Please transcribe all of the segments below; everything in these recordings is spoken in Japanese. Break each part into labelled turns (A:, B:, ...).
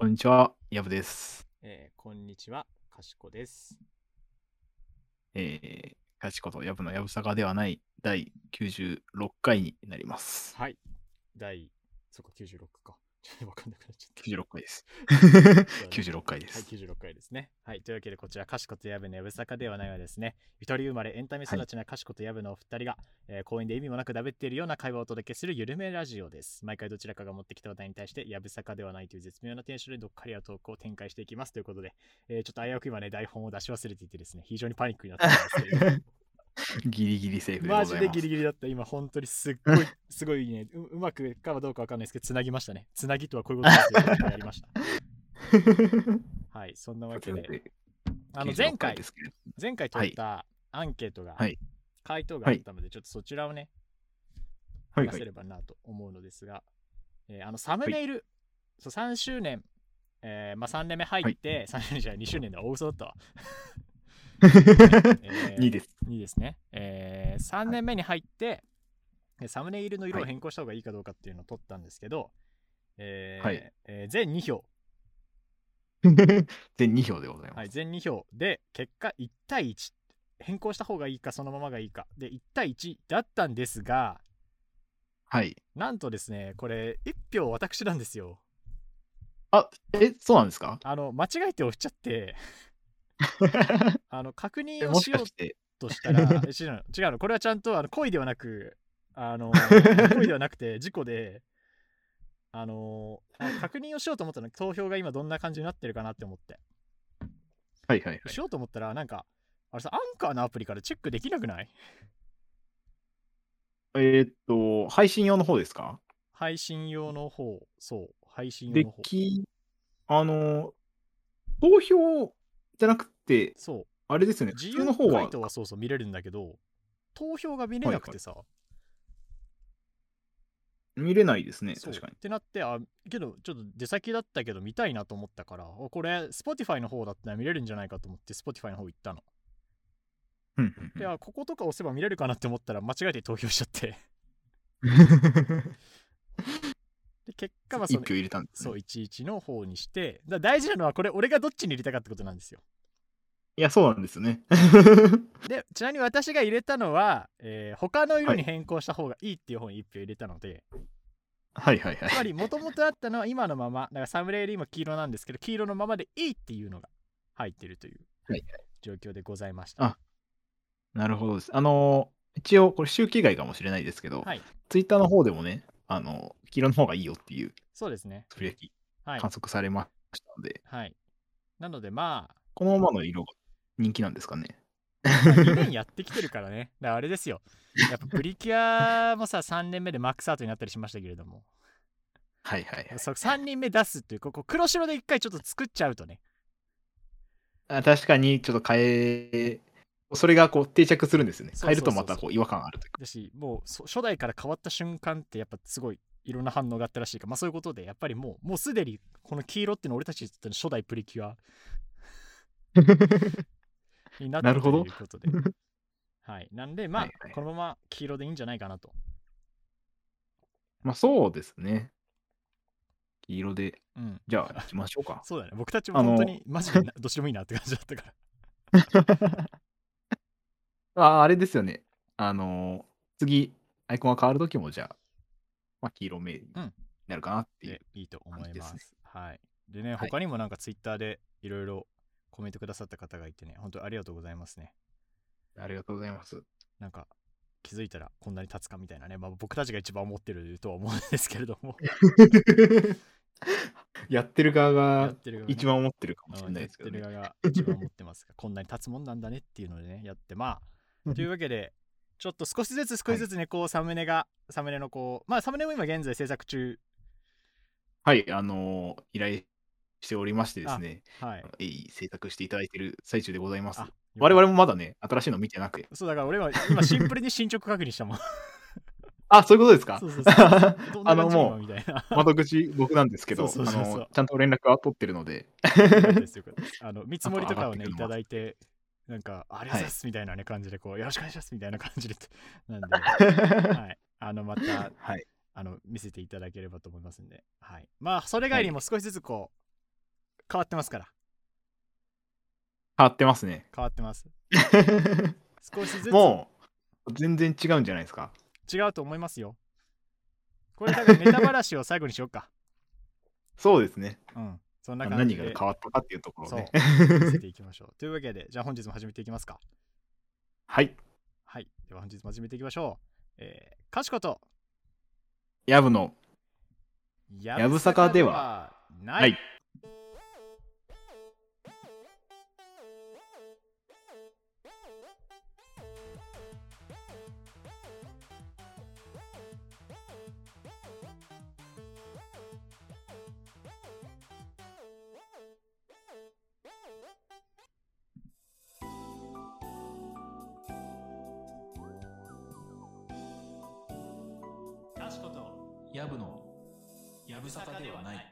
A: こんにちは、やぶです。
B: えーこんにちは、かしこです。
A: えー、かしことやぶのやぶさかではない第96回になります。
B: はい。第、そっか、96か。ちょっとわかんなくなっちゃった。
A: 96回です。
B: そうだね
A: 96回で
B: はい、
A: す。
B: 96回ですね。はい、というわけで、こちら、かしことやぶのやぶさかではないはですね、一人生まれエンタメ育ちなかしことやぶのお二人が、えー公園で意味もなくだべっているような会話をお届けするゆるめラジオです。毎回どちらかが持ってきた話題に対して、やぶさかではないという絶妙なテンションでどっかりやトークを展開していきますということで、えーちょっと危うく今ね、台本を出し忘れていてですね、非常にパニックになってるんですけど。
A: ギリギリセーフで。
B: マジでギリギリだった。今、本当にすっごい、すごいね、ううまくかはどうかわかんないですけど、つなぎましたね。つなぎとはこういうことだっていうことをやりました。はい、そんなわけで、あの前回前回取ったアンケートが、
A: はい
B: 回答があったので、ちょっとそちらをね、話せればなと思うのですが、えーあのサムネイル、そう3周年、えーまあ、3年目入って、3周年じゃない2周年で大嘘だったわ。えー
A: 2です。
B: 2ですね。えー、3年目に入って、でサムネイルの色を変更した方がいいかどうかっていうのを取ったんですけど、えー
A: はい
B: えー全2票、
A: 全2票でございます。
B: はい、全2票で、結果1対1、変更した方がいいか、そのままがいいか、で、1対1だったんですが、
A: はい。
B: なんとですね、これ、1票私なんですよ。
A: あ、え、そうなんですか？
B: あの、間違えて押しちゃって、あの、確
A: え
B: 認を
A: も
B: しようとしたら、え違うの、違うの、これはちゃんとあの故意ではなく、あの、故意ではなくて、事故で、あの、確認をしようと思ったの、投票が今どんな感じになってるかなって思って。
A: はいはいはい。
B: し。ようと思ったら、なんか、あれさ、アンカーのアプリからチェックできなくない？
A: えーっと、配信用の方ですか？
B: 配信用の方、そう、配信用
A: で
B: の方。
A: き、あの、投票じゃなくて、
B: そう、
A: あれですよね、
B: 自由
A: の方は
B: 回答はそうそう見れるんだけど、投票が見れなくてさ、
A: 見れないですね、確かに
B: っ。てなって、あ、けど、ちょっと出先だったけど見たいなと思ったから、おこれ、Spotify の方だったら見れるんじゃないかと思って、Spotify の方行ったの。
A: うんうんうん
B: で、あ、こことか押せば見れるかなって思ったら、間違えて投票しちゃって。で、結果はその
A: 一票入れたんです、ね。
B: そう、11の方にして、だ大事なのは、これ、俺がどっちに入れたかってことなんですよ。
A: いや、そうなんですよね。
B: で、ちなみに私が入れたのは、えー他の色に変更した方がいいっていう方に1票入れたので、
A: はいはいはい
B: つ。まり、もともとあったのは今のまま、だからサムネイル今黄色なんですけど、黄色のままでいいっていうのが入ってるという
A: はい
B: 状況でございました。
A: あなるほどです。あのー一応、これ周期外かもしれないですけど、
B: はい、
A: ツイッターの方でもね、あのー黄色の方がいいよっていう
B: そうですね。
A: つぶやき
B: はい
A: 観。測されましたので、
B: はい。なので、まあ、
A: このままの色が人気なんですかね。
B: まあ2年やってきてるからね。だからあれですよ。やっぱプリキュアもさ、3年目でマックスアートになったりしましたけれども、
A: はいはいはい。
B: そう3人目出すっていう、ここ黒白で一回ちょっと作っちゃうとね。
A: あ確かに、ちょっと変え、それがこう定着するんですよね。変えるとまたこう違和感あるというか。
B: だし、もうそ初代から変わった瞬間ってやっぱすごいいろんな反応があったらしいから、まあそういうことで、やっぱりもう、もうすでにこの黄色っていうのは俺たちにとっての初代プリキュアになったと
A: なるほど
B: いうことで。はい。なんで、まあ、
A: はいはい
B: このまま黄色でいいんじゃないかなと。
A: まあそうですね。黄色で、
B: うん。
A: じゃあ行きましょうか。
B: そうだね。僕たちも本当にマジでなどっちでもいいなって感じだったから。
A: ああれですよね。あのー次、アイコンが変わるときも、じゃあ、まあ、黄色目に
B: うん
A: なるかなっていう。
B: でいいと思いますはい。でね、
A: はい
B: 他にもなんかツイッターでいろいろコメントくださった方がいてね、本当にありがとうございますね。
A: ありがとうございます。
B: なんか気づいたらこんなに経つかみたいなね、まあ、僕たちが一番思ってるとは思うんですけれども、
A: やってる側
B: や
A: が一番思ってるかもしれないですけどね。
B: てる側が一番思ってますが、こんなに経つもんなんだねっていうのでね、やって、まあ、というわけで、ちょっと少しずつ少しずつね、こうサムネが、サムネのこう、まあサムネも今現在制作中、
A: はい、あのー依頼しておりましてですね、
B: はい。
A: 制作していただいている最中でございます。
B: あ。
A: 我々もまだね、新しいの見てなくて。
B: そうだから俺は今シンプルに進捗確認したもん。
A: あ、そういうことですか？
B: そうそうそう。
A: あのも。う、窓口僕なんですけど、あ
B: そうそうそう。そう
A: のちゃんと連絡は取ってるので、
B: あの見積もりとかをねいただいてなんかありがとうございますみたいなね感じでこうよろしくお願いしますみたいな感じで なんではいあのまた
A: はい。
B: あの見せていただければと思いますんではいまあそれ以外にも少しずつこう変わってますから。
A: 変わってますね。
B: 変わってます。少しずつ
A: もう、全然違うんじゃないですか。
B: 違うと思いますよ。これ、だからネタばらしを最後にしようか。
A: そうですね。
B: うん。そんな感じで
A: 何が変わったかっていうところをね。
B: 見せていきましょう。というわけで、じゃあ本日も始めていきますか。
A: はい。
B: はい。では本日も始めていきましょう。えー、かしこと、
A: ヤブの、
B: や
A: やぶさかでは
B: ない。
A: はい。
C: やぶのやぶさかではない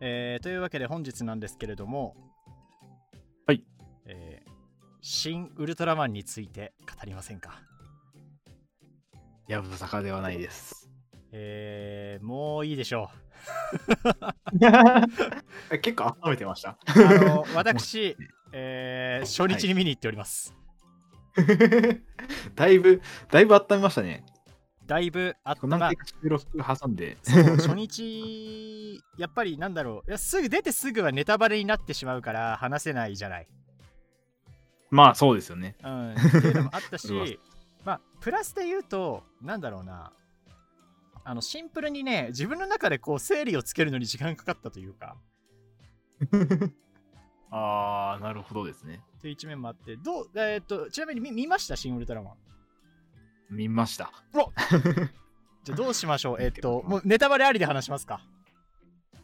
B: えーというわけで本日なんですけれども、
A: はい。
B: えー新ウルトラマンについて語りませんか？
A: ヤブサカではないです。
B: えー、もういいでしょ
A: 結構温めてました。
B: う。あの、私、えー初日に見に行っております。
A: だいぶ、だいぶ温めましたね。
B: だいぶあったま
A: 何挟んで。
B: 初日、やっぱりなんだろういや、すぐ出てすぐはネタバレになってしまうから話せないじゃない。
A: まあそうですよね。
B: うん、っていうのもあったし、まあ、プラスで言うと、なんだろうな、あのシンプルにね、自分の中でこう整理をつけるのに時間かかったというか、
A: ああ、なるほどですね。
B: という一面もあって、どう、えーっと、ちなみに見見ました、シン・ウルトラマン？
A: 見ました。
B: じゃあどうしましょう？えーっと、もうネタバレありで話しますか？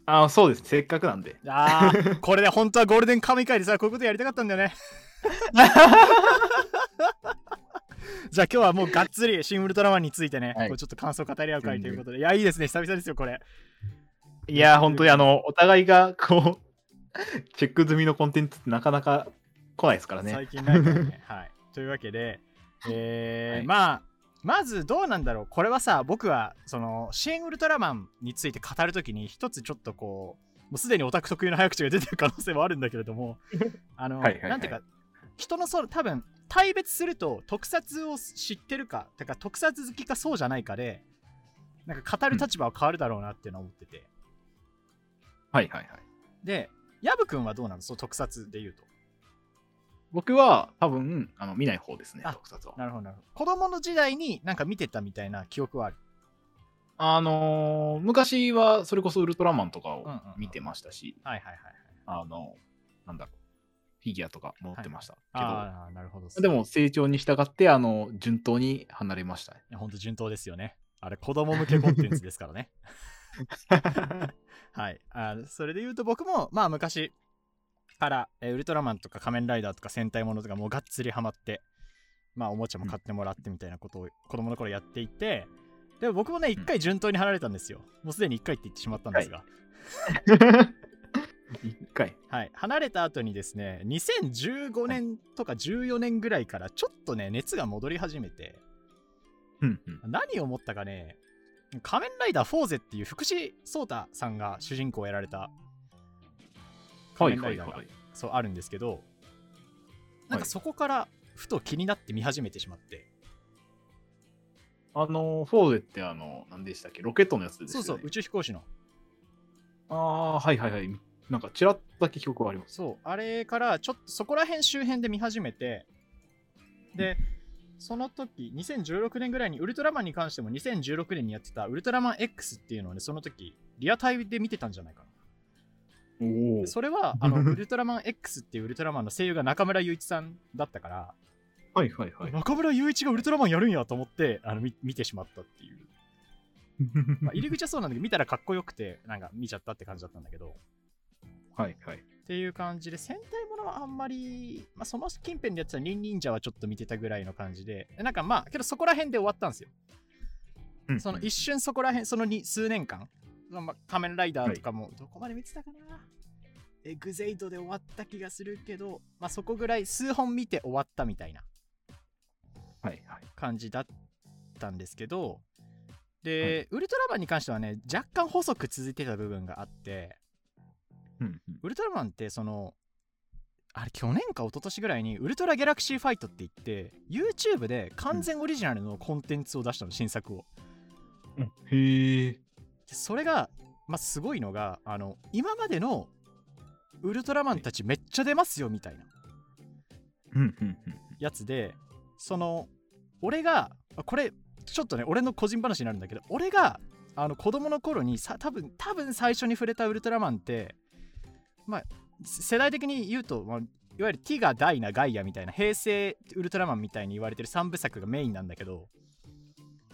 A: ああ、そうです。せっかくなんで。
B: あー、これで本当はゴールデンカムイ会でさ、こういうことやりたかったんだよね。じゃあ今日はもうがっつりシン・ウルトラマンについてね、
A: はい
B: こうちょっと感想語り合う会ということで、いや、いいですね、久々ですよ、これ。
A: いやー、本当にあの、お互いが、こう、チェック済みのコンテンツってなかなか来ないですからね。
B: 最近ないからね。はい。というわけで、えー
A: はい
B: まあ、まずどうなんだろう。これはさ、僕は、その、シン・ウルトラマンについて語るときに、一つちょっとこう、もうすでにオタク特有の早口が出てる可能性もあるんだけれども、あの、
A: はいはいはい
B: なんていうか、人のその、多分、対別すると、特撮を知ってるか、てか、特撮好きかそうじゃないかで、なんか語る立場は変わるだろうなっていうのは思ってて。
A: はいはいはい。
B: で、ヤブ君はどうなの？そう、特撮で言うと。
A: 僕は多分、あの見ない方ですね、
B: あ
A: 特撮は。
B: なるほど、なるほど。子供の時代になんか見てたみたいな記憶はある？
A: あのー昔はそれこそウルトラマンとかを
B: うんうんうん
A: 見てましたし、
B: はいはいはいはい。
A: あの、なんだろう、フィギュアとか持ってましたけど、
B: ああ、なるほど。
A: でも成長に従って、あの、順当に離れましたね。
B: いや、ほんと順当ですよね。あれ、子供向けコンテンツですからね。はい。あそれで言うと僕も、まあ昔から、えーウルトラマンとか仮面ライダーとか戦隊ものとかもうがっつりハマって、まあおもちゃも買ってもらってみたいなことを子供の頃やっていて、でも僕もね、一回順当に離れたんですよ。もうすでに一回って言ってしまったんですが。
A: 一回。
B: はい、離れた後にですね2015年とか14年ぐらいからちょっとね熱が戻り始めて。何を思ったかね仮面ライダーフォーゼっていう福士蒼太さんが主人公をやられた
A: は
B: 仮
A: い
B: 面ライダーが、
A: はいはい。
B: そうあるんですけどなんかそこからふと気になって見始めてしまって、
A: あの、フォーゼってあの、何でしたっけ？ロケットのやつですよね。
B: そうそう宇宙飛行士の
A: ああ、はいはいはい。なんか、ちらっとだけ記憶があります。
B: そうあれからちょっとそこら辺周辺で見始めてでその時2016年ぐらいにウルトラマンに関しても2016年にやってたウルトラマン X っていうのをねその時リアタイで見てたんじゃないかなそれは あのウルトラマン X っていうウルトラマンの声優が中村雄一さんだったから、
A: はいはいはい。
B: 中村雄一がウルトラマンやるんやと思ってあの見見てしまったっていう、まあ、入り口はそうなんだけど見たらかっこよくてなんか見ちゃったって感じだったんだけど
A: はいはい。
B: っていう感じで戦隊ものはあんまり、まあ、その近辺でやってたニン忍者はちょっと見てたぐらいの感じでなんかまあけどそこら辺で終わったんですよ。
A: うん。
B: その一瞬そこら辺そのに数年間、まあ、仮面ライダーとかもどこまで見てたかな、エグゼイドで終わった気がするけど、まあ、そこぐらい数本見て終わったみたいな
A: はいはい。
B: 感じだったんですけどで、ウルトラマンに関してはね若干細く続いてた部分があって
A: うんうん。
B: ウルトラマンってそのあれ去年か一昨年ぐらいにウルトラギャラクシーファイトって言って YouTube で完全オリジナルのコンテンツを出したの新作を
A: へえ。
B: でそれが、まあ、すごいのがあの今までのウルトラマンたちめっちゃ出ますよみたいな。やつでその俺があこれちょっとね俺の個人話になるんだけど俺があの子供の頃にさ多分多分最初に触れたウルトラマンってまあせ世代的に言うと、まあ、いわゆるティガ、ダイナ、ガイアみたいな平成ウルトラマンみたいに言われてる3部作がメインなんだけど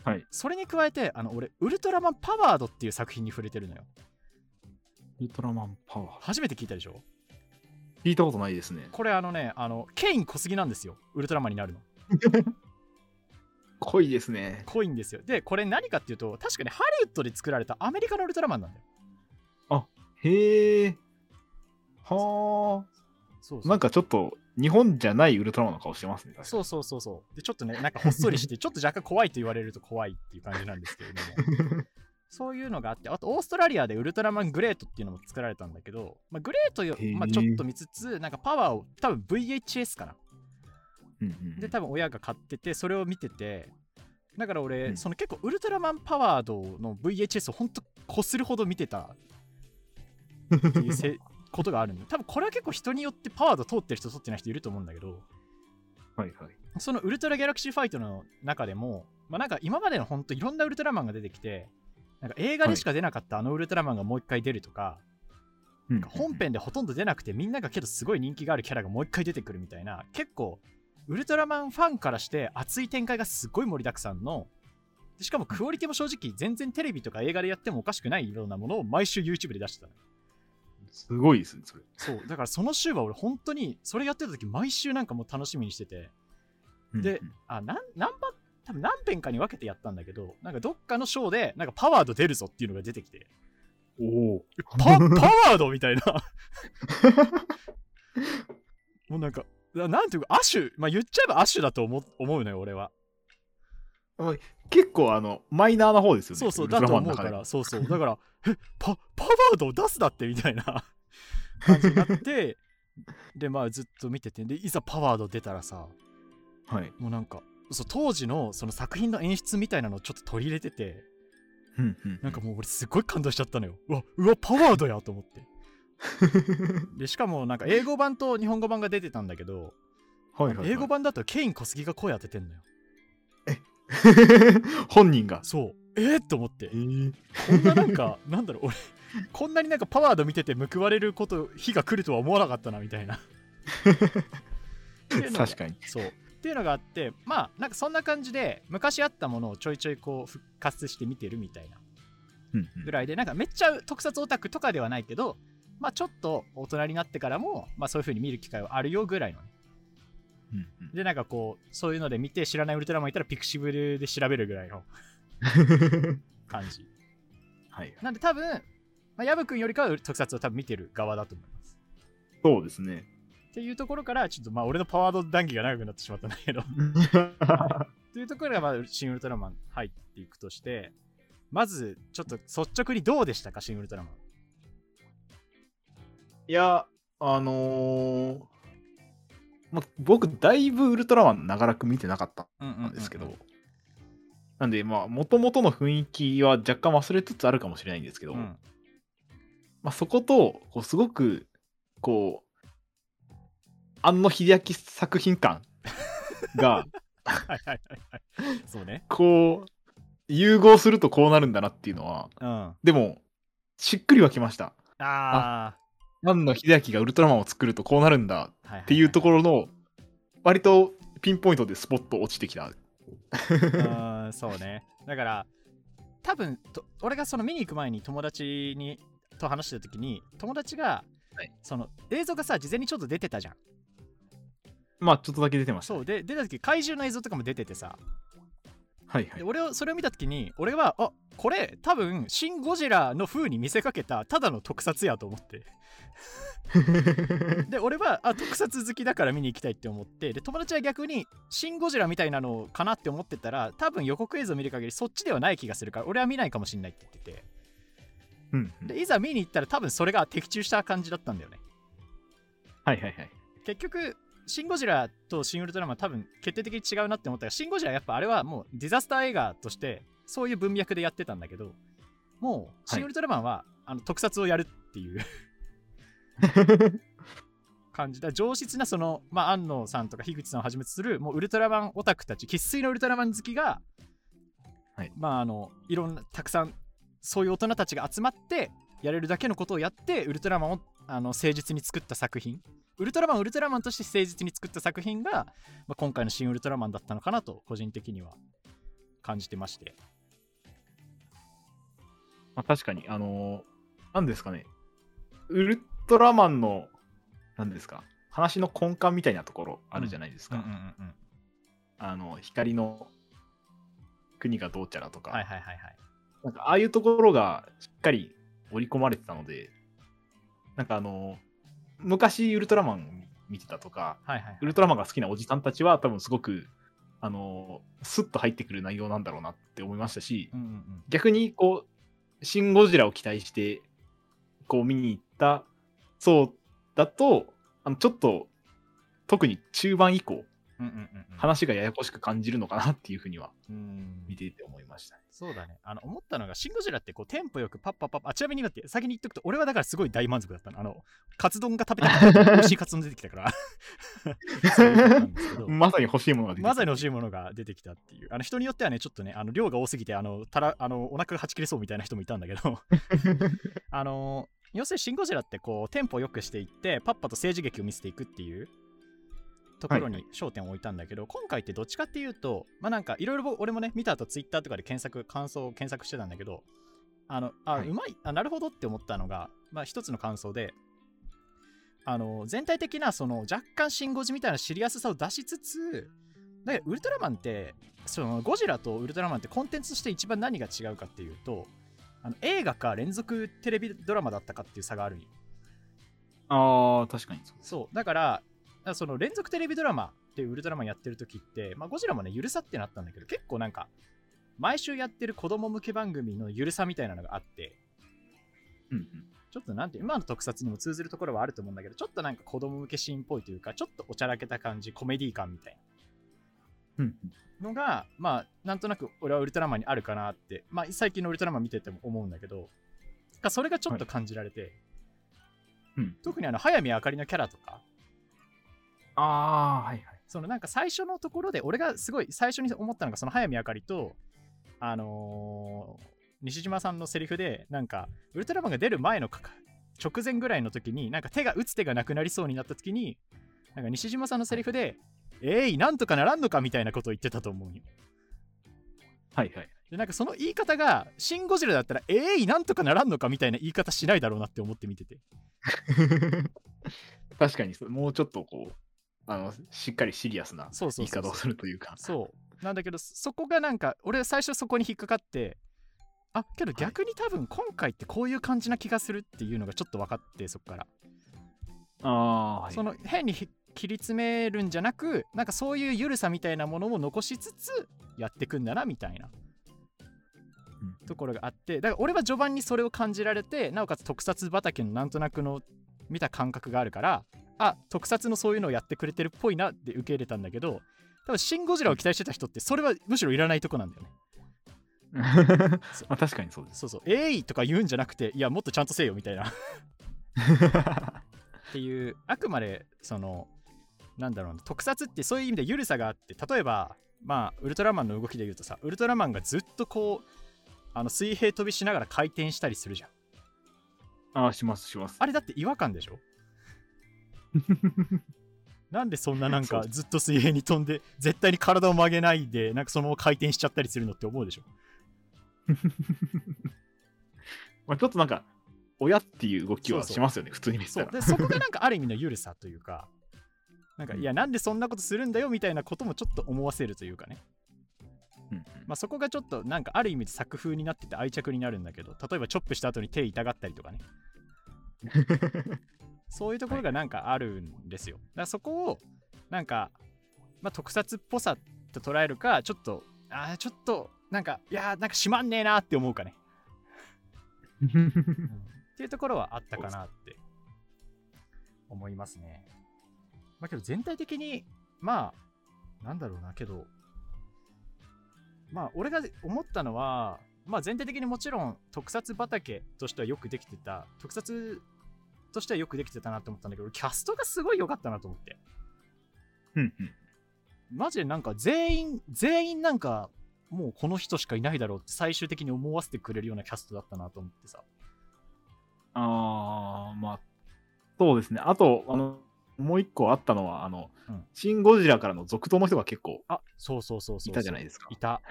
A: はい。
B: それに加えてあの俺ウルトラマンパワードっていう作品に触れてるのよ
A: ウルトラマンパワー。
B: 初めて聞いたでしょ？
A: 聞いたことないですね。
B: これあのねあのケイン小杉なんですよウルトラマンになるの
A: 濃いですね。
B: 濃いんですよでこれ何かっていうと確かにハリウッドで作られたアメリカのウルトラマンなんだよ
A: へえ。はあ。
B: そうそう。
A: なんかちょっと日本じゃないウルトラマンの顔してますね。
B: そうそうそうそう。でちょっとねなんかほっそりして ちょっと若干怖いと言われると怖いっていう感じなんですけれども。そういうのがあってあとオーストラリアでウルトラマングレートっていうのも作られたんだけど、まあ、グレートよ、まあ、ちょっと見つつなんかパワーを多分 VHS かな。
A: うんうん
B: で多分親が買っててそれを見ててだから俺、
A: うん。
B: その結構ウルトラマンパワードの VHS をほんとこするほど見てたっていうせ ことがあるんで多分これは結構人によってパワード通ってる人通ってない人いると思うんだけど。
A: はいはい。
B: そのウルトラギャラクシーファイトの中でも、まあ、なんか今までのほんといろんなウルトラマンが出てきてなんか映画でしか出なかったあのウルトラマンがもう一回出るとか、
A: うん
B: 本編でほとんど出なくてみんながけどすごい人気があるキャラがもう一回出てくるみたいな結構ウルトラマンファンからして熱い展開がすごい盛りだくさんのでしかもクオリティも正直全然テレビとか映画でやってもおかしくないようなものを毎週 YouTube で出してたの
A: すごいですね、それ。
B: そう。だからその週は俺本当にそれやってた時毎週なんかもう楽しみにしてて。で
A: うん。
B: あなん何番多分何編かに分けてやったんだけどなんかどっかのショーでなんかパワード出るぞっていうのが出てきて。
A: おお。
B: パパワードみたいな。もうなんかななんていうかアッシュまあ言っちゃえばアッシュだと思う思うのよ俺は
A: 結構あの、マイナーな方ですよね。
B: そうそうだと思うから。そうそう。だからえパパワードを出すだってみたいな。感じになってでまあずっと見てて。でいざパワード出たらさ
A: はい。
B: もうなんかそう当時のその作品の演出みたいなのをちょっと取り入れてて
A: うんうん。
B: なんかもう俺すごい感動しちゃったのよ。うわうわパワードやと思って。でしかもなんか英語版と日本語版が出てたんだけど、
A: はいはいはい、
B: 英語版だとケイン小杉が声当ててんのよ
A: 本人が。
B: そう。えー、っと思って。
A: えー、
B: こんななんか なんだろう俺こんなになんかパワード見てて報われること日が来るとは思わなかったなみたいな。
A: 確かに。
B: そう。っていうのがあってまあなんかそんな感じで昔あったものをちょいちょいこう復活して見てるみたいな。ぐらいでなんかめっちゃ特撮オタクとかではないけどまあちょっと大人になってからもまあそういう風に見る機会はあるよぐらいのね
A: うんうん。
B: でなんかこうそういうので見て知らないウルトラマンいたらピクシブルで調べるぐらいの 感じ。
A: はい。
B: なんで多分、まあ、ヤブ君よりかは特撮を多分見てる側だと思います。
A: そうですね。
B: っていうところからちょっとまあ俺のパワード談義が長くなってしまったんだけど。というところがまあ新ウルトラマン入っていくとしてまずちょっと率直にどうでしたか新ウルトラマン。
A: いや、あのーま、僕、だいぶウルトラマン長らく見てなかった
B: うん
A: ですけど、なんで、まあ、もともとの雰囲気は若干忘れつつあるかもしれないんですけど、
B: うん。
A: まあ、そこと、こうすごく、こう、庵野秀明作品感が、
B: はいはいはいはい。そうね。
A: こう、融合するとこうなるんだなっていうのは、
B: うん。あ
A: でも、しっくりはきました。
B: あ
A: 庵野秀明がウルトラマンを作るとこうなるんだっていうところの、割とピンポイントでスポット落ちてきた。
B: うんそうね。だから多分と俺がその見に行く前に友達にと話してた時に友達が、
A: はい。
B: その映像がさ事前にちょっと出てたじゃん。
A: まあ、ちょっとだけ出てました。
B: そうで出た時怪獣の映像とかも出ててさ
A: はいはい。
B: で俺をそれを見た時に俺はあこれ多分シン・ゴジラの風に見せかけたただの特撮やと思って で俺はあ特撮好きだから見に行きたいって思ってで友達は逆にシン・ゴジラみたいなのかなって思ってたら多分予告映像見る限りそっちではない気がするから俺は見ないかもしんないって言ってて
A: うんうん
B: でいざ見に行ったら多分それが的中した感じだったんだよね
A: はいはいはい。
B: 結局シン・ゴジラとシン・ウルトラマン多分決定的に違うなって思ったがシン・ゴジラやっぱあれはもうディザスター映画としてそういう文脈でやってたんだけどもうシン・ウルトラマンは、あの特撮をやるっていう感じだ。上質なその、まあ、安野さんとか樋口さんをはじめとするもうウルトラマンオタクたち生粋のウルトラマン好きが、
A: はい。
B: まああのいろんなたくさんそういう大人たちが集まってやれるだけのことをやってウルトラマンをあの誠実に作った作品。ウルトラマンウルトラマンとして誠実に作った作品が、まあ、今回の新ウルトラマンだったのかなと個人的には感じてまして。
A: まあ、確かに、あのーなんですかね、ウルトラマンの、なんですか、話の根幹みたいなところあるじゃないですか。あの、光の国がどうちゃらとか、
B: はいはいはいはい。
A: なんかああいうところがしっかり織り込まれてたので、なんかあのー昔ウルトラマン見てたとか、
B: はいはい
A: ウルトラマンが好きなおじさんたちは多分すごく、あのースッと入ってくる内容なんだろうなって思いましたし、
B: うんうんうん。
A: 逆にこう、シン・ゴジラを期待して、こう見に行ったそうだと、あのちょっと、特に中盤以降、話がややこしく感じるのかなっていうふうには
B: うん
A: 見ていて思いましたね。
B: そうだね。あの、思ったのが、シン・ゴジラってこう、テンポよくパッパッパッパ、あ、ちなみに待って、先に言っとくと、俺はだからすごい大満足だったの。あの、カツ丼が食べたかった美味しいカツ丼出てきたから。そういうことなんですけど
A: まさに欲しいものが出てきた
B: まさに欲しいものが出てきたっていう。あの人によってはね、ちょっとね、あの量が多すぎて、あの、たら、あの、お腹がはち切れそうみたいな人もいたんだけど、あの、要するにシン・ゴジラってこう、テンポよくしていって、パッパと政治劇を見せていくっていうところ
A: はい
B: に焦点を置いたんだけど、今回ってどっちかっていうと、まあなんか、いろいろ俺もね、見た後ツイッターとかで検索、感想を検索してたんだけど、あの、あ、
A: はい。う
B: まい、あ、なるほどって思ったのが、まあ一つの感想で、あの、全体的な、その、若干シン・ゴジみたいなシリアスさを出しつつ、だけどウルトラマンってそのゴジラとウルトラマンってコンテンツとして一番何が違うかっていうとあの映画か連続テレビドラマだったかっていう差があるんよ。
A: ああ、確かにそう。
B: そう。だからだその連続テレビドラマっていうウルトラマンやってる時って、まあ、ゴジラもねゆるさってなったんだけど結構なんか毎週やってる子供向け番組のゆるさみたいなのがあって
A: うんうん。
B: ちょっとなんて今の特撮にも通ずるところはあると思うんだけどちょっとなんか子供向けシーンっぽいというかちょっとおちゃらけた感じコメディ感みたいな
A: うん
B: のが、まあ、なんとなく俺はウルトラマンにあるかなって、まあ、最近のウルトラマン見てても思うんだけど、それがちょっと感じられて、
A: うん。うん、
B: 特にあの、早見あかりのキャラとか、
A: ああ、はいはい。
B: そのなんか最初のところで、俺がすごい最初に思ったのが、その早見あかりと、あのー西島さんのセリフで、なんか、ウルトラマンが出る前のかか直前ぐらいの時に、なんか手が打つ手がなくなりそうになった時に、なんか西島さんのセリフで、えい、なんとかならんのかみたいなことを言ってたと思うよ。
A: はいはい。
B: でなんかその言い方が、シン・ゴジラだったら、えい、なんとかならんのかみたいな言い方しないだろうなって思って見てて。
A: 確かにそう、もうちょっとこう、あの、しっかりシリアスな言い方をするというか。
B: そう。なんだけど、そこがなんか、俺最初そこに引っかかって、あ、けど逆に多分今回ってこういう感じな気がするっていうのがちょっと分かって、そこから。
A: ああ、はい。
B: その変にひ切り詰めるんじゃなく、なんかそういう緩さみたいなものも残しつつやってくんだなみたいな
A: うん
B: ところがあって、だから俺は序盤にそれを感じられて、なおかつ特撮畑のなんとなくの見た感覚があるから、あ、特撮のそういうのをやってくれてるっぽいなって受け入れたんだけど、多分シン・ゴジラを期待してた人ってそれはむしろいらないとこなんだよね。
A: まあ確かにそうです。
B: そうそう、えいとか言うんじゃなくて、いや、もっとちゃんとせえよみたいな。っていうあくまでそのなんだろうな特撮ってそういう意味で緩さがあって例えばまあウルトラマンの動きで言うとさウルトラマンがずっとこうあの水平飛びしながら回転したりするじゃん
A: ああ、しますします。
B: あれだって違和感でしょ？なんでそんななんか
A: そう。
B: ずっと水平に飛んで絶対に体を曲げないでなんかそのまま回転しちゃったりするのって思うでしょ？
A: まあちょっとなんか、親っていう動きは
B: そうそう。
A: しますよね、普通に見てたら。
B: そう。でそこがなんかある意味の緩さというかなんか
A: うん。
B: いやなんでそんなことするんだよみたいなこともちょっと思わせるというかね。
A: うんうん。
B: まあ、そこがちょっとなんかある意味で作風になってて愛着になるんだけど例えばチョップした後に手痛がったりとかねそういうところがなんかあるんですよ。だからそこをなんか、まあ、特撮っぽさと捉えるかちょっとあーちょっとなんかいやーなんかしまんねえなって思うかね。っていうところはあったかなって思いますね。まあけど全体的にまあなんだろうなけどまあ俺が思ったのはまあ全体的にもちろん特撮畑としてはよくできてた特撮としてはよくできてたなと思ったんだけどキャストがすごい良かったなと思って。
A: うんうん。
B: マジでなんか全員全員なんかもうこの人しかいないだろうって最終的に思わせてくれるようなキャストだったなと思ってさ。
A: あー、まあ、そうですね。あと、あの、もう一個あったのは、あの、
B: うん。
A: シン・ゴジラからの続投の人が結構
B: あそうそうそうそう。
A: いたじゃないですか。
B: いた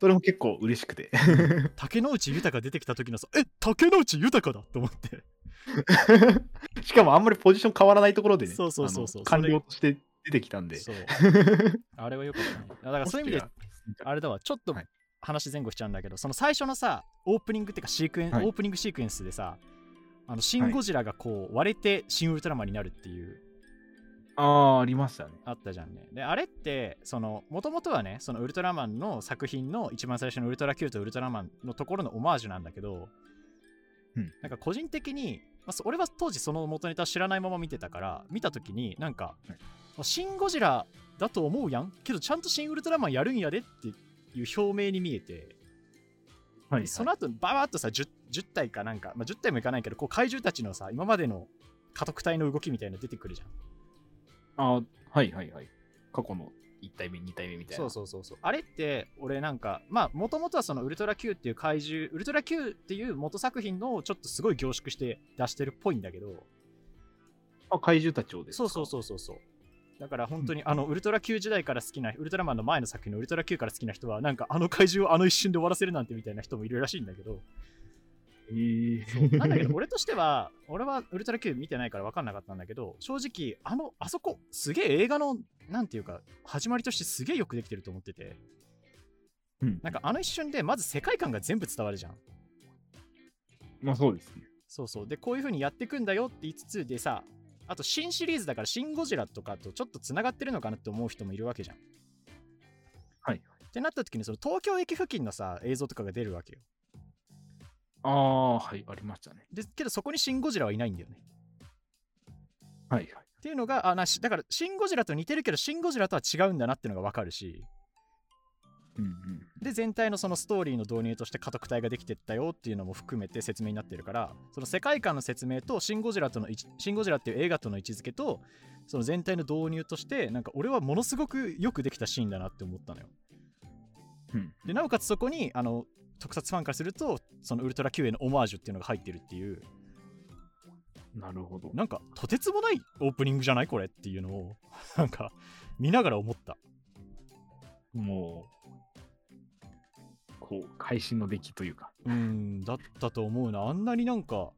A: それも結構嬉しくて。
B: 竹野内豊出てきた時のさえ竹野内豊だと思って。
A: しかもあんまりポジション変わらないところでね、
B: そうそうそうそう。
A: あの官僚として出てきたんで。
B: そう。あれは良かったね。だからそういう意味であれだわちょっと
A: はい。
B: 話前後しちゃうんだけど、その最初のさオープニングっていうかシークエン、
A: はい。
B: オープニングシークエンスでさあのシン・ゴジラがこう割れてシン・ウルトラマンになるっていう
A: ああ、ありましたね。
B: あったじゃんね。であれってそのもともとはねそのウルトラマンの作品の一番最初のウルトラ Q とウルトラマンのところのオマージュなんだけど、
A: うん。
B: なんか個人的に、まあそ俺は当時その元ネタ知らないまま見てたから見た時になんか、
A: はい。
B: シン・ゴジラだと思うやん？けどちゃんとシン・ウルトラマンやるんやでっていう表明に見えて
A: はい、
B: その後ババーっとさ 10, 10体かなんか、まあ、10体もいかないけどこう怪獣たちのさ今までの家督隊の動きみたいなの出てくるじゃん
A: あーはいはいはい。過去の1体目、2体目みたいな。
B: そうそうそうそう。あれって俺なんかまあもともとはそのウルトラ Q っていう怪獣ウルトラ Q っていう元作品のちょっとすごい凝縮して出してるっぽいんだけど。
A: あ怪獣たちをですか？
B: そうそうそうそうそう。だから本当にあのウルトラ Q 時代から好きなウルトラマンの前の作品のウルトラ Q から好きな人はなんかあの怪獣をあの一瞬で終わらせるなんてみたいな人もいるらしいんだけど
A: えー、
B: なんだけど俺としては俺はウルトラ Q 見てないから分かんなかったんだけど正直あのあそこすげえ映画のなんていうか始まりとしてすげえよくできてると思ってて。
A: うん、
B: なんかあの一瞬でまず世界観が全部伝わるじゃん。
A: まあそうですね。
B: そうそう。でこういう風にやっていくんだよって言いつつでさあと新シリーズだからシン・ゴジラとかとちょっとつながってるのかなって思う人もいるわけじゃん。
A: はい。
B: ってなった時にその東京駅付近のさ映像とかが出るわけよ
A: ああ、はい、ありましたね。
B: でけどそこにシン・ゴジラはいないんだよね
A: はいはい。
B: っていうのがあなしだからシン・ゴジラと似てるけどシン・ゴジラとは違うんだなっていうのが分かるし
A: うんうん。
B: で全体のそのストーリーの導入として家督隊ができてったよっていうのも含めて説明になってるからその世界観の説明とシン・ゴジラとのシン・ゴジラっていう映画との位置づけとその全体の導入としてなんか俺はものすごくよくできたシーンだなって思ったのよ
A: うん、
B: でなおかつそこにあの特撮ファンからするとそのウルトラ Q へのオマージュっていうのが入ってるっていう。
A: なるほど。
B: なんかとてつもないオープニングじゃないこれっていうのを なんか見ながら思った。
A: もう、こう、会心の出来というか。
B: うんだったと思うな。あんなになんか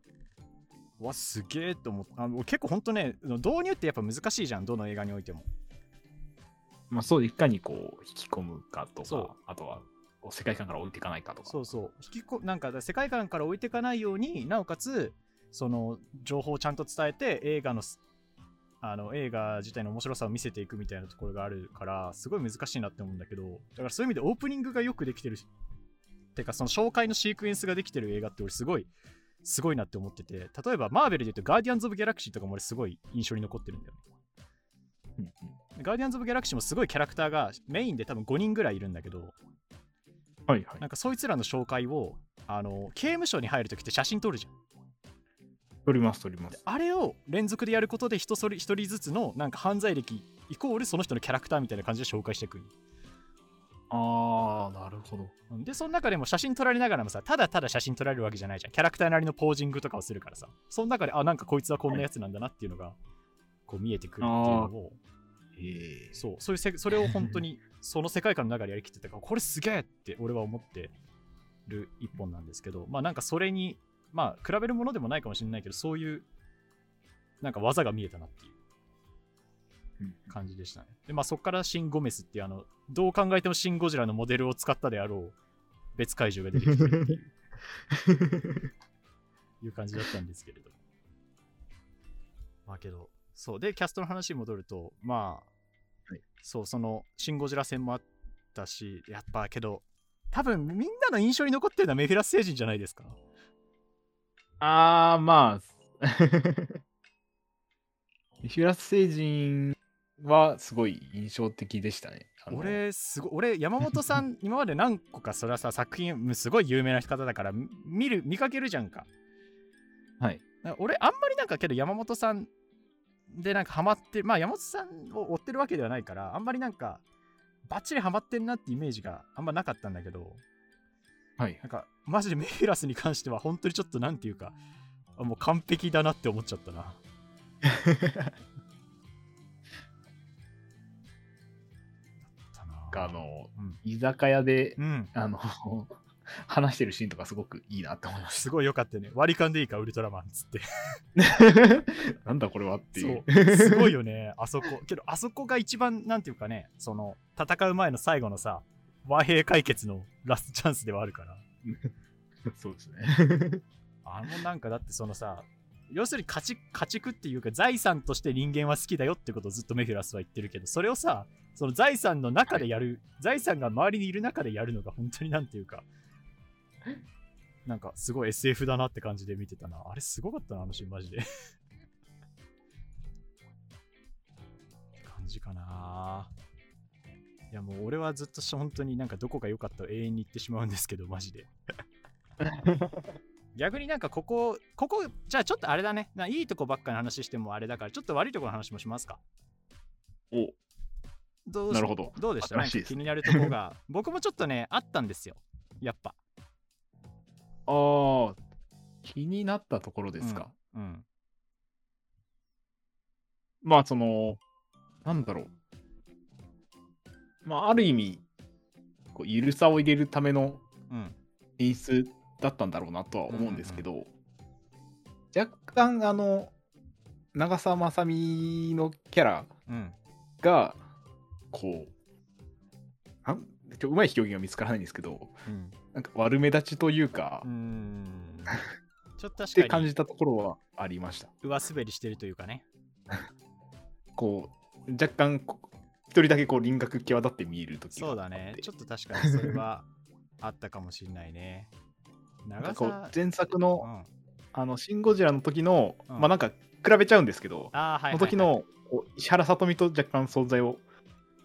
B: わすげえと思った。結構ほんとね導入ってやっぱ難しいじゃんどの映画においても
A: まあそう、いかにこう、引き込むかとか、あとは、世界観から置いていかないかとか。
B: そうそう。引きこなんか世界観から置いていかないようになおかつその情報をちゃんと伝えて映画のすあの映画自体の面白さを見せていくみたいなところがあるからすごい難しいなって思うんだけどだからそういう意味でオープニングがよくできてるしてかその紹介のシークエンスができてる映画って俺すごいすごいなって思ってて例えばマーベルで言うとガーディアンズ・オブ・ギャラクシーとかも俺すごい印象に残ってるんだよね。
A: うんうん
B: ガーディアンズ・オブ・ギャラクシーもすごいキャラクターがメインで多分5人ぐらいいるんだけど
A: はいはい
B: なん。かそいつらの紹介をあの刑務所に入るときって写真撮るじゃん
A: 撮ります、撮ります。
B: あれを連続でやることで人それ一人ずつのなんか犯罪歴イコールその人のキャラクターみたいな感じで紹介していく
A: ああ、なるほど。
B: でその中でも写真撮られながらもさただただ写真撮られるわけじゃないじゃんキャラクターなりのポージングとかをするからさその中であなんかこいつはこんなやつなんだなっていうのがこう見えてくるっていうのを
A: ええ
B: そうそういうせそれを本当にその世界観の中でやりきってたからこれすげえって俺は思ってる一本なんですけどまあなんかそれにまあ比べるものでもないかもしれないけどそういうなんか技が見えたなっていう
A: うん
B: 感じでしたね。でまあそこからシン・ゴメスっていうあのどう考えてもシン・ゴジラのモデルを使ったであろう別怪獣が出てきてるっていう いう感じだったんですけれど。まあけど、そう。で、キャストの話に戻ると、まあ、
A: はい
B: そう、その、シン・ゴジラ戦もあったし、やっぱけど、多分みんなの印象に残ってるのはメフィラス星人じゃないですか。
A: あー、まあ。ミフィラス星人はすごい印象的でしたね。
B: 俺、すごい、俺、山本さん、今まで何個かそれはさ、作品、すごい有名な方だから、み見る、見かけるじゃんか。
A: はい。
B: な俺、あんまりなんかけど、山本さんでなんかハマって、まあ、山本さんを追ってるわけではないから、あんまりなんか、バッチリハマってんなってイメージがあんまなかったんだけど、
A: はい。
B: なんか、マジでメフィラスに関しては、本当にちょっとなんていうか、あもう完璧だなって思っちゃったな
A: あの、
B: うん。
A: 居酒屋で、
B: うん。
A: あの、話してるシーンとかすごくいいなって思いまし
B: すごい良かったよね。割り勘でいいか、ウルトラマンっつって。
A: た。なんだこれはっていう。
B: そう。すごいよね、あそこ。けど、あそこが一番、なんていうかね、その、戦う前の最後のさ、和平解決のラストチャンスではあるから。
A: そうですね。
B: あのなんかだってそのさ、要するに家畜家畜っていうか財産として人間は好きだよってことをずっとメフィラスは言ってるけど、それをさ、その財産の中でやる、財産が周りにいる中でやるのが本当になんていうか、なんかすごい SF だなって感じで見てたな。あれすごかったな、あのシーンマジで。感じかな。いやもう俺はずっとし本当になんかどこが良かったを永遠に言ってしまうんですけど、マジで。逆になんかここ、ここ、じゃあちょっとあれだね。ないいとこばっかの話してもあれだから、ちょっと悪いとこの話もしますか。
A: お
B: どうし
A: なるほど
B: どうでした？
A: ね
B: 気になるとこが。僕もちょっとね、あったんですよ。やっぱ。
A: ああ、気になったところですか？
B: うん。
A: まあ、その、なんだろう。まあ、ある意味、こうゆるさを入れるための
B: うん。
A: 演出だったんだろうなとは思うんですけど、若干、あの、長澤まさみのキャラ
B: うん。
A: が、こう、なんちょうまい表現が見つからないんですけど、
B: うん。
A: なんか悪目立ちというか、
B: うん。ちょっと
A: て
B: 確かに
A: 感じたところはありました。
B: 上滑りしてるというかね。
A: こう、若干一人だけこう輪郭際立って見えるとき
B: そうだね。ちょっと確かにそれはあったかもしれないね。長
A: なんかこう
B: さ、
A: 前作
B: う
A: の、
B: ん。
A: あの、シン・ゴジラの時の、
B: うん
A: まあなんか比べちゃうんですけど、
B: ああ、はいはい、
A: の時、の石原さとみと若干存在を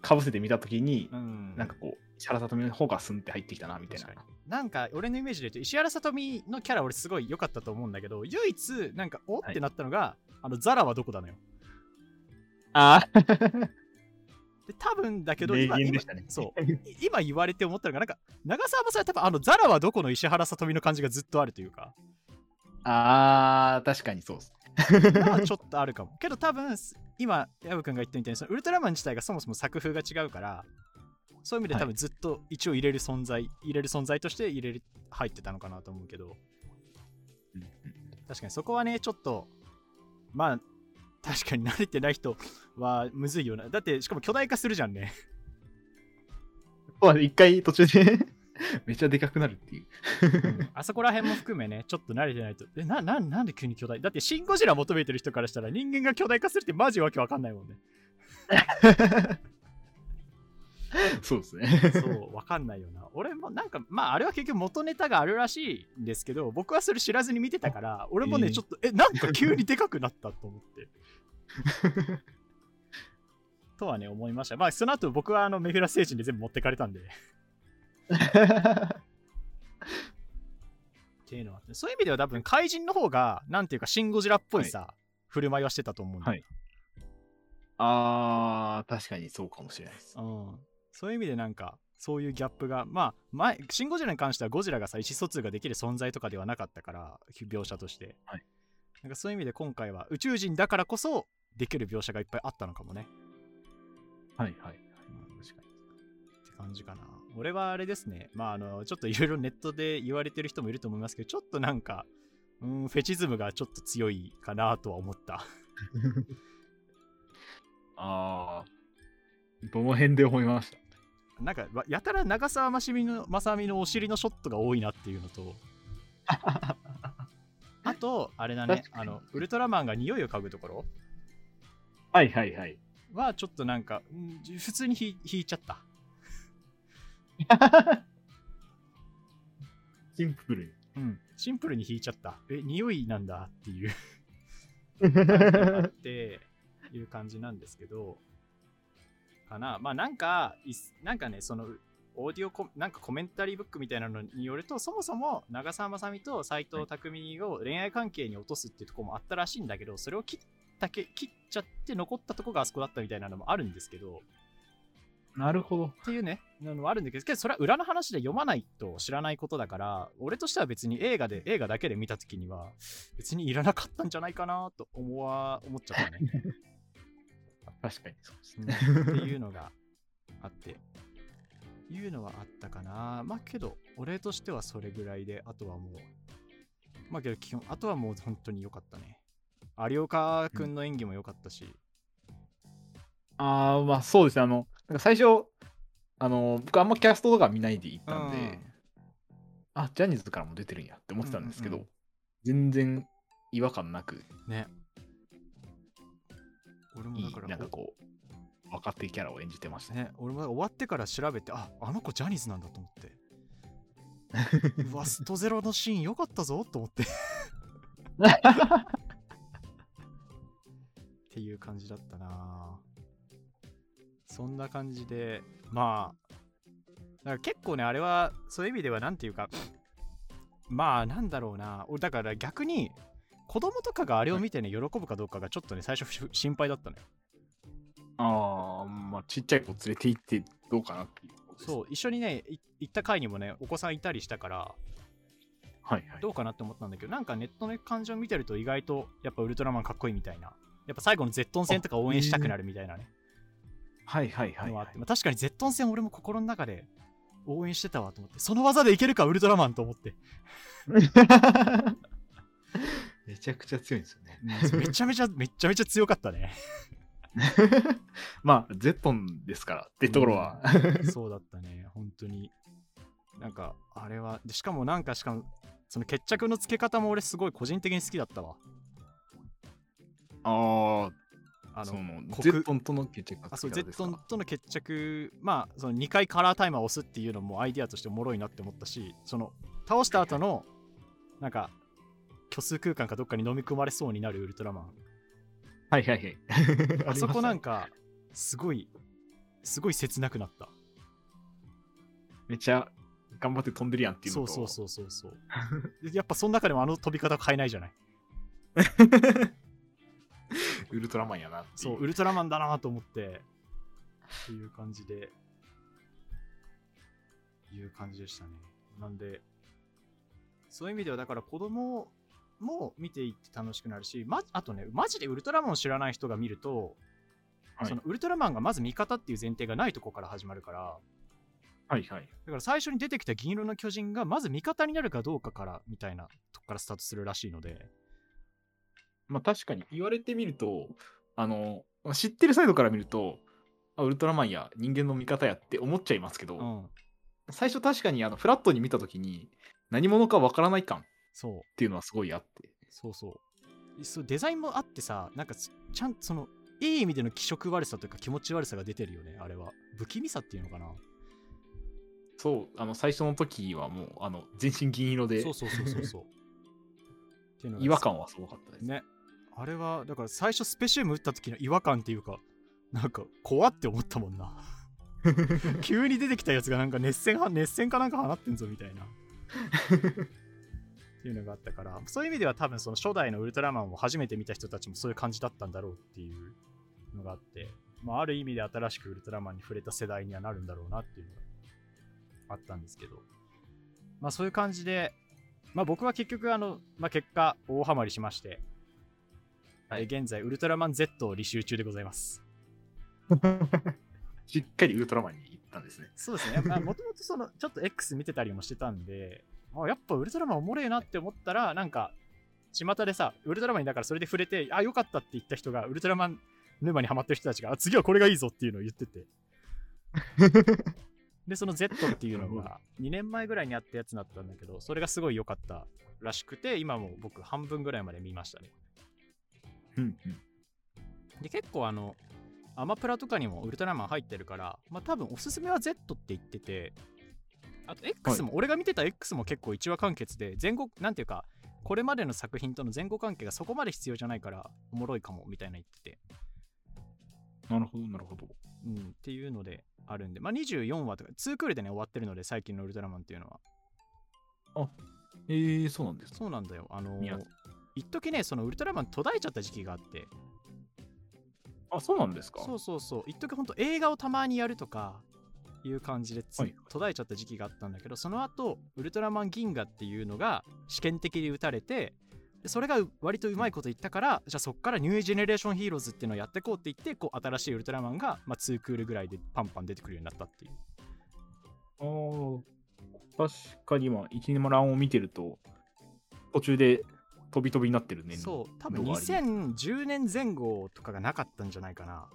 A: かぶせてみたときに、
B: うん。
A: なんかこう、石原さとみの方がスンって入ってきたなみたいな。
B: なんか俺のイメージで言うと石原さとみのキャラ俺すごい良かったと思うんだけど唯一なんかおってなったのが、あのザラはどこだのよ。
A: ああ、
B: で多分だけど
A: 名
B: 今
A: ね。
B: そう。い今言われて思ったのがなんか長澤まさみは多分あのザラはどこの石原さとみの感じがずっとあるというか。
A: ああ、確かにそうです。
B: まあちょっとあるかも。けど多分今ヤブ君が言ったみたいにそのウルトラマン自体がそもそも作風が違うからそういう意味で多分ずっと一応入れる存在、入れる存在として入れる入ってたのかなと思うけど。
A: うんうん
B: 確かにそこはねちょっとまあ確かに慣れてない人はむずいよな。だってしかも巨大化するじゃんね。
A: そうだね一回途中で めっちゃでかくなるっていう。
B: あそこら辺も含めねちょっと慣れてないと。えなななんで急に巨大？だってシン・ゴジラ求めてる人からしたら人間が巨大化するってマジわけわかんないもんね
A: そうですね。
B: そうわかんないよな。俺もなんかまああれは結局元ネタがあるらしいんですけど僕はそれ知らずに見てたから俺もね
A: えー。
B: ちょっとえなんか急にでかくなったと思って。とはね思いました。まあその後僕はあのメフィラス星人で全部持ってかれたんで。っていうのはそういう意味では多分怪人の方がなんていうかシン・ゴジラっぽいさ、振る舞いはしてたと思うんだよ、
A: ああ、確かにそうかもしれないです。
B: うん、そういう意味でなんかそういうギャップがまあ前シン・ゴジラに関してはゴジラがさ意思疎通ができる存在とかではなかったから描写として、
A: はい。
B: なんかそういう意味で今回は宇宙人だからこそできる描写がいっぱいあったのかもね、
A: はいはい。
B: うん、確かに。って感じかな。俺はあれですね。まああのちょっといろいろネットで言われてる人もいると思いますけどちょっとなんかうんフェチズムがちょっと強いかなとは思った。
A: ああ、どの辺で思いました？
B: なんかわやたら長澤ましみのまさみのお尻のショットが多いなっていうのと。あとあれだねあのウルトラマンが匂いを嗅ぐところ。
A: はいはいはい。
B: はちょっとなんか、うん普通にひ引いちゃった。
A: シンプルに。
B: うん。シンプルに引いちゃった。え匂いなんだっていう。あっていう感じなんですけどかなまあなんかなんかねそのオーディオコなんかコメンタリーブックみたいなのによるとそもそも長澤まさみと斎藤匠を恋愛関係に落とすっていうところもあったらしいんだけどそれを切ったけ切っちゃって残ったとこがあそこだったみたいなのもあるんですけど
A: なるほど。
B: っていうね、のもあるんだけど、けどそれは裏の話で読まないと知らないことだから、俺としては別に映画で、映画だけで見たときには、別にいらなかったんじゃないかなと思わ、思っちゃったね。
A: 確かにそうです
B: うん
A: ね。
B: っていうのがあって、いうのはあったかな。まあけど、俺としてはそれぐらいで、あとはもう、まあけど基本、あとはもう本当に良かったね。有岡くんの演技も良かったし、
A: ああ、まあそうですね。あの、なんか最初、あの、僕あんまキャストとか見ないで行ったんで、
B: うん
A: あ、ジャニーズからも出てるんやって思ってたんですけど、
B: うんうん
A: 全然違和感なく、
B: ね。俺もだから、
A: なんかこう、若手キャラを演じてましたね。
B: ね、俺も終わってから調べて、ああの子ジャニーズなんだと思って。うわ、ストゼロのシーン良かったぞと思って。っていう感じだったなそんな感じで、まあ、だから結構ね、あれは、そういう意味では、なんていうか、まあ、なんだろうな、俺だから逆に、子供とかがあれを見てね、喜ぶかどうかがちょっとね、最初ふ心配だったのよ。
A: ああ、まあちっちゃい子連れて行ってどうかなっていうところです。
B: そう、一緒にね、い行った回にもね、お子さんいたりしたから、
A: はいはい。
B: どうかなって思ったんだけど、なんかネットの感じを見てると意外とやっぱウルトラマンかっこいいみたいな。やっぱ最後のゼットン戦とか応援したくなるみたいなね。
A: はいはいはい、はい
B: 確かにゼットン戦俺も心の中で応援してたわと思って、その技でいけるかウルトラマンと思って。
A: めちゃくちゃ強いんですよね。
B: うんめちゃめちゃ、めちゃめちゃ強かったね。
A: まあ、ゼットンですからってところは。
B: そうだったね、本当に。なんか、あれは、でしかもなんか、しかも、その決着のつけ方も俺すごい個人的に好きだったわ。
A: ああ、
B: あの、
A: ゼットンとの決着が
B: あそうゼットンとの決着、まあ、その2回カラータイマーを押すっていうのもアイディアとしておもろいなって思ったし、その倒した後の、なんか、虚数空間かどっかに飲み込まれそうになるウルトラマン。
A: はいはいはい。
B: あそこなん
A: か。
B: すごい、すごい切なくなった。
A: めっちゃ頑張って飛んでるやんっていうのと。
B: そうそうそうそうそう。やっぱその中でもあの飛び方変えないじゃない。
A: ウルトラマンやな
B: そう、ウルトラマンだなと思って、っていう感じで、いう感じでしたね。なんで、そういう意味では、だから子供も見ていって楽しくなるし、ま、あとね、マジでウルトラマンを知らない人が見ると、
A: はい。
B: そのウルトラマンがまず味方っていう前提がないとこから始まるから、
A: はいはい。
B: だから最初に出てきた銀色の巨人がまず味方になるかどうかからみたいなとこからスタートするらしいので、
A: まあ確かに言われてみると、あの、知ってるサイドから見ると、あウルトラマンや人間の味方やって思っちゃいますけど、
B: うん、
A: 最初確かにあのフラットに見たときに何者かわからない感っ
B: そう。
A: ていうのはすごいあって。
B: そうそう。そうデザインもあってさ、なんかちちゃんとその、いい意味での気色悪さというか気持ち悪さが出てるよね、あれは。不気味さっていうのかな。
A: そう、あの最初の時はもうあの全身銀色で
B: そうそうそうそうそう。っていうのが
A: 違和感はすごかったです。
B: ね。あれは、だから最初スペシウム打った時の違和感っていうか、なんか怖って思ったもんな。急に出てきたやつがなんか熱線は熱線かなんか放ってんぞみたいな。っていうのがあったから、そういう意味では多分その初代のウルトラマンを初めて見た人たちもそういう感じだったんだろうっていうのがあって、まあ、ある意味で新しくウルトラマンに触れた世代にはなるんだろうなっていうのがあったんですけど、まあそういう感じで、まあ僕は結局あの、まあ結果大ハマりしまして、
A: はい
B: えー現在ウルトラマン Z を履修中でございます。
A: しっかりウルトラマンに行ったんですね。
B: そうですね。まあ、もともとその、ちょっと X 見てたりもしてたんで、あやっぱウルトラマンおもれえなって思ったら、なんか、巷でさ、ウルトラマンにだからそれで触れて、あ、よかったって言った人が、ウルトラマン沼にハマってる人たちが、あ次はこれがいいぞっていうのを言ってて。で、その Z っていうのが2年前ぐらいにあったやつだったんだけど、それがすごい良かったらしくて、今も僕半分ぐらいまで見ましたね。
A: うんうん。
B: で、結構あの、アマプラとかにもウルトラマン入ってるから、まあ多分おすすめは Z って言ってて、あと X も、俺が見てた X も結構1話完結で、前後、なんていうか、これまでの作品との前後関係がそこまで必要じゃないから、おもろいかもみたいな言ってて、
A: なるほど、なるほど。
B: うん、っていうのであるんで、まあ24話とか、2クールでね、終わってるので、最近のウルトラマンっていうのは。
A: えー、そうなんですか。
B: そうなんだよ。あの一時ね、そのウルトラマン途絶えちゃった時期があって、
A: あ、そうなんですか。
B: そうそうそう一時ほんと映画をたまにやるとかいう感じでつ、
A: はい
B: 途絶えちゃった時期があったんだけどその後ウルトラマン銀河っていうのが試験的に打たれてでそれが割とうまいこと言ったから、じゃあそっからニュージェネレーションヒーローズっていうのをやっていこうって言ってこう新しいウルトラマンが、まあ、2クールぐらいでパンパン出てくるようになったっていう。
A: あー確かに今、一年もランを見てると、途中で飛び飛びになってるね。
B: そう多分
A: 動画あり
B: 2010年前後とかがなかったんじゃないかな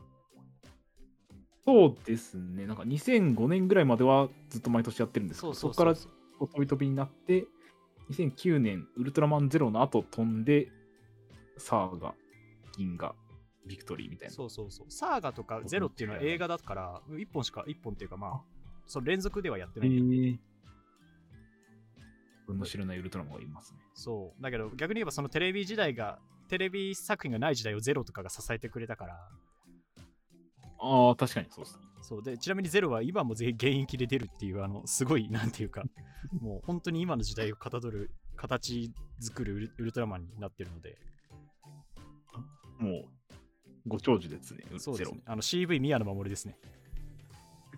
A: そうですね。なんか2005年ぐらいまではずっと毎年やってるんですけど、
B: そ
A: こから飛び飛びになって、2009年、ウルトラマンゼロの後飛んで、サーガ、銀河、ビクトリーみたいな。
B: そうそうそう。サーガとかゼロっていうのは映画だから、1本しか、1本っていうかまあ、その連続ではやってないんだよね
A: へー自分の知らないウルトラマンがいますね。
B: そう。だけど逆に言えばそのテレビ時代が、テレビ作品がない時代をゼロとかが支えてくれたから、
A: ああ、確かにそうですね。
B: そう。で、ちなみにゼロは今もぜ現役で出るっていう、あの、すごい、なんていうか、もう本当に今の時代をかたどる、形作るウルウルトラマンになってるので、
A: もう、ご長寿ですね、ゼロ
B: そうですね。。あの CV 宮野真守ですね。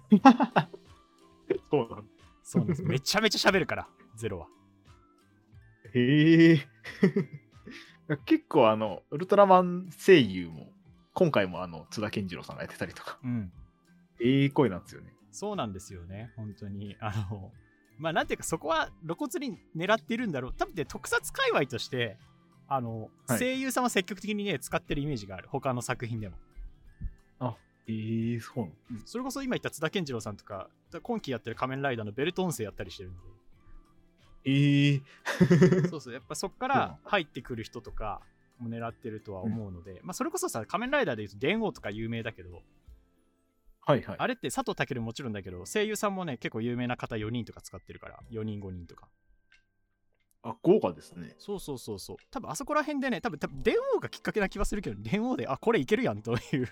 A: そうなん
B: そうなんです。めちゃめちゃ喋るから、ゼロは。
A: へえ。結構あの、ウルトラマン声優も、今回もあの、津田健次郎さんがやってたりとか、
B: うん。
A: ええ声なんですよね。
B: そうなんですよね、本当に。あの、まあ、なんていうか、そこは露骨に狙っているんだろう。多分ね、特撮界隈として、あの、
A: はい
B: 声優さんは積極的にね、使ってるイメージがある。他の作品でも。
A: ええそうなの
B: それこそ今言った津田健次郎さんとか、今期やってる仮面ライダーのベルト音声やったりしてるん
A: ええ
B: で、そうそう、やっぱそこから入ってくる人とかも狙ってるとは思うので、まあ、それこそさ、仮面ライダーで言うと電王とか有名だけど、
A: はいはい。
B: あれって佐藤健もちろんだけど、声優さんもね、結構有名な方4人とか使ってるから、4人5人とか。
A: あ、豪華ですね。
B: そうそうそうそう。多分あそこら辺でね、多分多分電王がきっかけな気はするけど、電王で、あ、これいけるやんという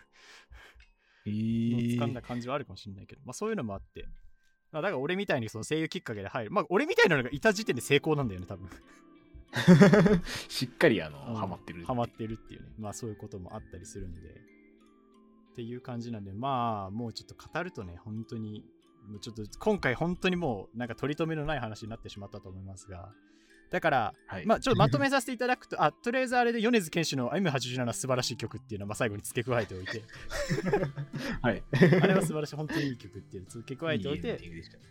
A: え
B: のを
A: え
B: 掴んだ感じはあるかもしれないけど、まあそういうのもあって。まあだから俺みたいにその声優きっかけで入る。まあ俺みたいなのがいた時点で成功なんだよね、多分。
A: しっかりあの、
B: うん
A: ハマってる。
B: ハマってるっていうね。まあそういうこともあったりするんで。っていう感じなんで、まあもうちょっと語るとね、本当に、もうちょっと今回本当にもうなんか取り留めのない話になってしまったと思いますが、だから、
A: はい。
B: まあ、ちょっとまとめさせていただくと、あ、とりあえずあれで米津玄師の M87 素晴らしい曲っていうのをまあ最後に付け加えておいて、
A: はい。
B: あれは素晴らしい、本当にいい曲っていうのを付け加えておいて、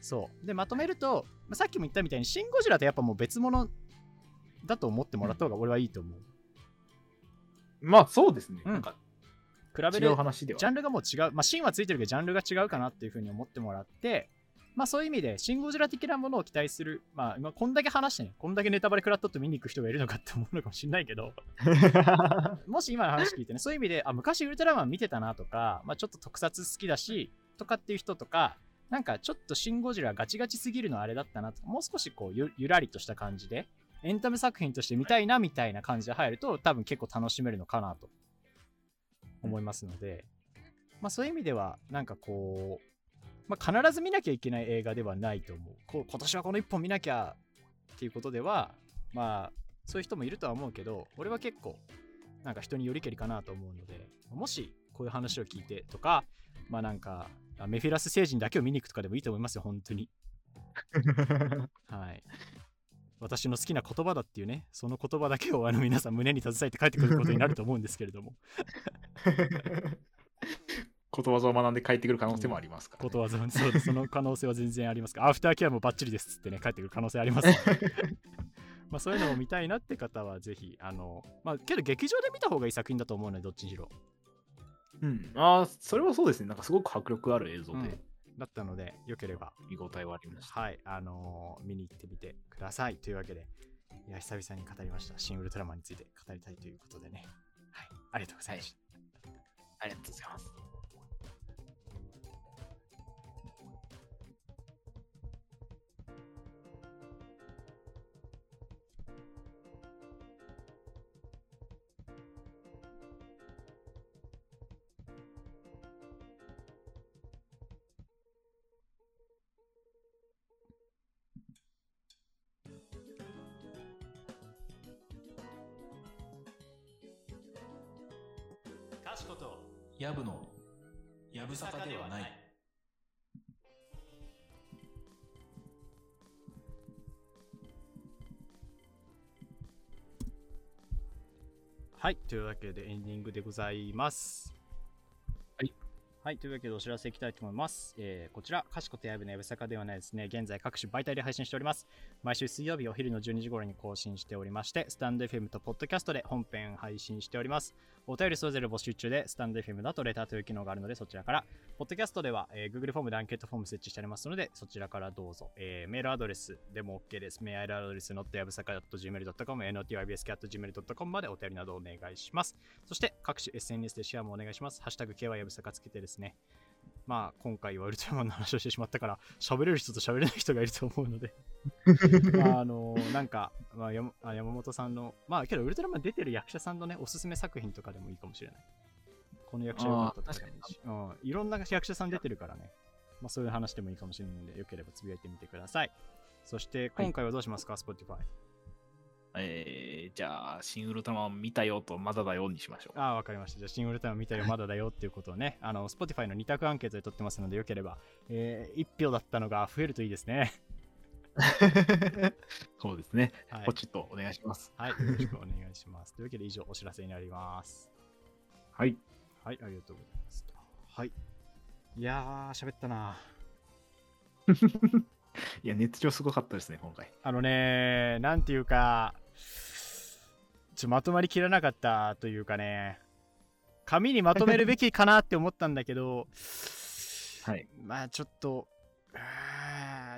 B: そう。で、まとめると、まあ、さっきも言ったみたいに、シン・ゴジラってやっぱもう別物だと思ってもらった方が俺はいいと思う。
A: まあそうですね。
B: うん
A: なんか
B: 比べ
A: 違
B: る
A: う話では。
B: ジャンルがもう違う、まあ、シンはついてるけど、ジャンルが違うかなっていうふうに思ってもらって、まあそういう意味で、シン・ゴジラ的なものを期待する、まあ今こんだけ話してね、こんだけネタバレ食らったと見に行く人がいるのかって思うのかもしれないけど、もし今の話聞いてね、そういう意味で、あ、昔ウルトラマン見てたなとか、まあちょっと特撮好きだし、とかっていう人とか、なんかちょっとシン・ゴジラガチガチすぎるのあれだったなとか、もう少しこうゆゆらりとした感じで、エンタメ作品として見たいなみたいな感じで入ると、多分結構楽しめるのかなと思いますので、まあそういう意味では、なんかこう、まあ、必ず見なきゃいけない映画ではないと思う。こう今年はこの一本見なきゃっていうことでは、まあ、そういう人もいるとは思うけど、俺は結構、なんか人によりけりかなと思うので、もしこういう話を聞いてとか、まあなんか、あメフィラス星人だけを見に行くとかでもいいと思いますよ、本当に。はい。私の好きな言葉だっていうね、その言葉だけをあの皆さん胸に携えて帰ってくることになると思うんですけれども、
A: ことわざを学んで帰ってくる可能性もありますから、ね
B: ことわざそその可能性は全然ありますが、アフターケアもバッチリですってね、帰ってくる可能性あります まあそういうのも見たいなって方はぜひ、あの、まあけど劇場で見た方がいい作品だと思うので、どっちにしろ。
A: うん。ああ、それはそうですね。なんかすごく迫力ある映像で。
B: うんだったので、よければ、
A: 見応えはありました。
B: はい、あのー見に行ってみてください。というわけで、いや、久々に語りました。新ウルトラマンについて語りたいということでね。はい、ありがとうございました。
A: ありがとうございます。
C: かしことやぶのやぶさかではない
B: はい、というわけでエンディングでございます。
A: はい。
B: はい、というわけでお知らせいきたいと思います。えーこちら、かしことやぶのやぶさかではないですね、現在各種媒体で配信しております。毎週水曜日お昼の12時頃に更新しておりまして、スタンド FM とポッドキャストで本編配信しております。お便りそれぞれ募集中で、スタンド FM だとレターという機能があるので、そちらから、ポッドキャストでは、えー Google フォームでアンケートフォーム設置してありますので、そちらからどうぞ。えーメールアドレスでも OK です。メールアドレス notyabsaka.gmail.com、notybsk.gmail.com までお便りなどお願いします。そして各種 SNS でシェアもお願いします。ハッシュタグ KY やぶさかつけてですね。まあ今回はウルトラマンの話をしてしまったから喋れる人と喋れない人がいると思うので。まああのなんか、まあ、山あ山本さんのまあけどウルトラマン出てる役者さんのねおすすめ作品とかでもいいかもしれない。この役者良かったとかでもいいし、うん、いろんな役者さん出てるからね。まあそういう話でもいいかもしれないのでよければつぶやいてみてください。そして今回はどうしますか、Spotify
A: えー、じゃあ、新ウルトラマン見たよとまだだよにしましょう。
B: ああ、わかりました。じゃあ、新ウルトラマン見たよ、まだだよっていうことをね、あの、Spotify の2択アンケートで取ってますので、よければ、えー、1票だったのが増えるといいですね。
A: そうですね。
B: はい
A: ポ。チッとお願いします。
B: はい、よろしくお願いします。というわけで、以上、お知らせになります。
A: はい。
B: はい、ありがとうございます。はい。いやー、喋ったな。
A: いや、熱量すごかったですね、今回。
B: あのね、なんていうか、ちょまとまりきらなかったというかね、紙にまとめるべきかなって思ったんだけど、
A: はい。
B: まあちょっと、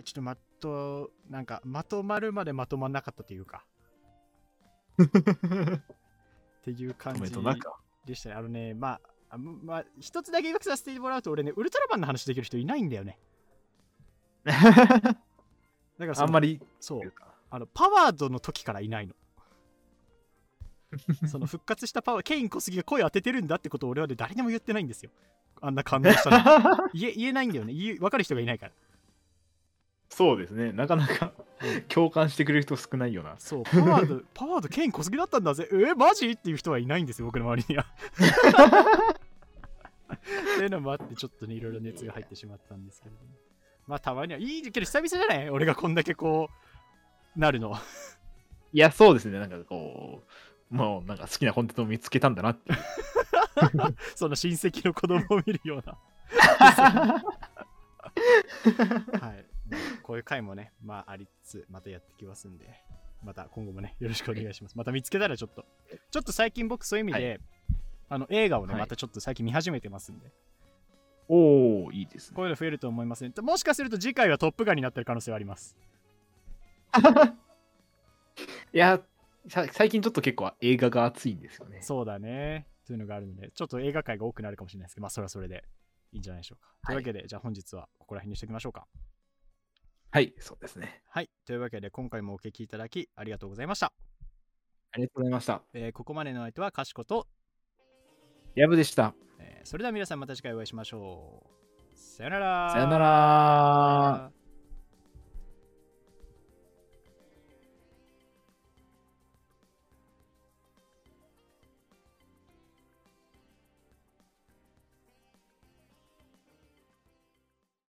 B: ちょっとまと、なんかまとまるまでまとまんなかったというか、っていう感じ。でしたね。あのね、まあ、あまあ、一つだけ言い訳させてもらうと、俺ね、ウルトラマンの話できる人いないんだよね。だから
A: あんまり、
B: そうあのパワードの時からいないの。その復活したパワー、ケイン小杉が声当ててるんだってことを俺はね、誰にも言ってないんですよ。あんな感動したの。言え言えないんだよね。言え分かる人がいないから。
A: そうですね。なかなか共感してくれる人少ないよな。
B: そう、パワード、パワード、ケイン小杉だったんだぜ。え、マジ？っていう人はいないんですよ、僕の周りには。っていうのもあって、ちょっとね、いろいろ熱が入ってしまったんですけれども。まあ、たまには、いいけど、久々じゃない？俺がこんだけこう、なるの。
A: いや、そうですね。なんかこう、もうなんか好きなコンテンツを見つけたんだなって。
B: その親戚の子供を見るような。はい。まあこういう回もね、まあ、ありつつ、またやってきますんで、また今後もね、よろしくお願いします。また見つけたらちょっと、ちょっと最近僕そういう意味で、あの映画をね、
A: はい
B: またちょっと最近見始めてますんで、
A: おおいいですね。
B: こういうの増えると思いますね。もしかすると次回はトップガンになってる可能性はあります。
A: いや、さ最近ちょっと結構映画が熱いんですよね。
B: そうだね。というのがあるので、ちょっと映画界が多くなるかもしれないですけど、まあ、それはそれでいいんじゃないでしょうか。というわけで、じゃあ本日はここら辺にしておきましょうか。
A: はい、そうですね。
B: はい。というわけで、今回もお聞きいただきありがとうございました。
A: ありがとうございました。
B: えーここまでの相手はかしこと、
A: やぶでした。
B: えーそれでは皆さんまた次回お会いしましょう。さよなら。
A: さよなら。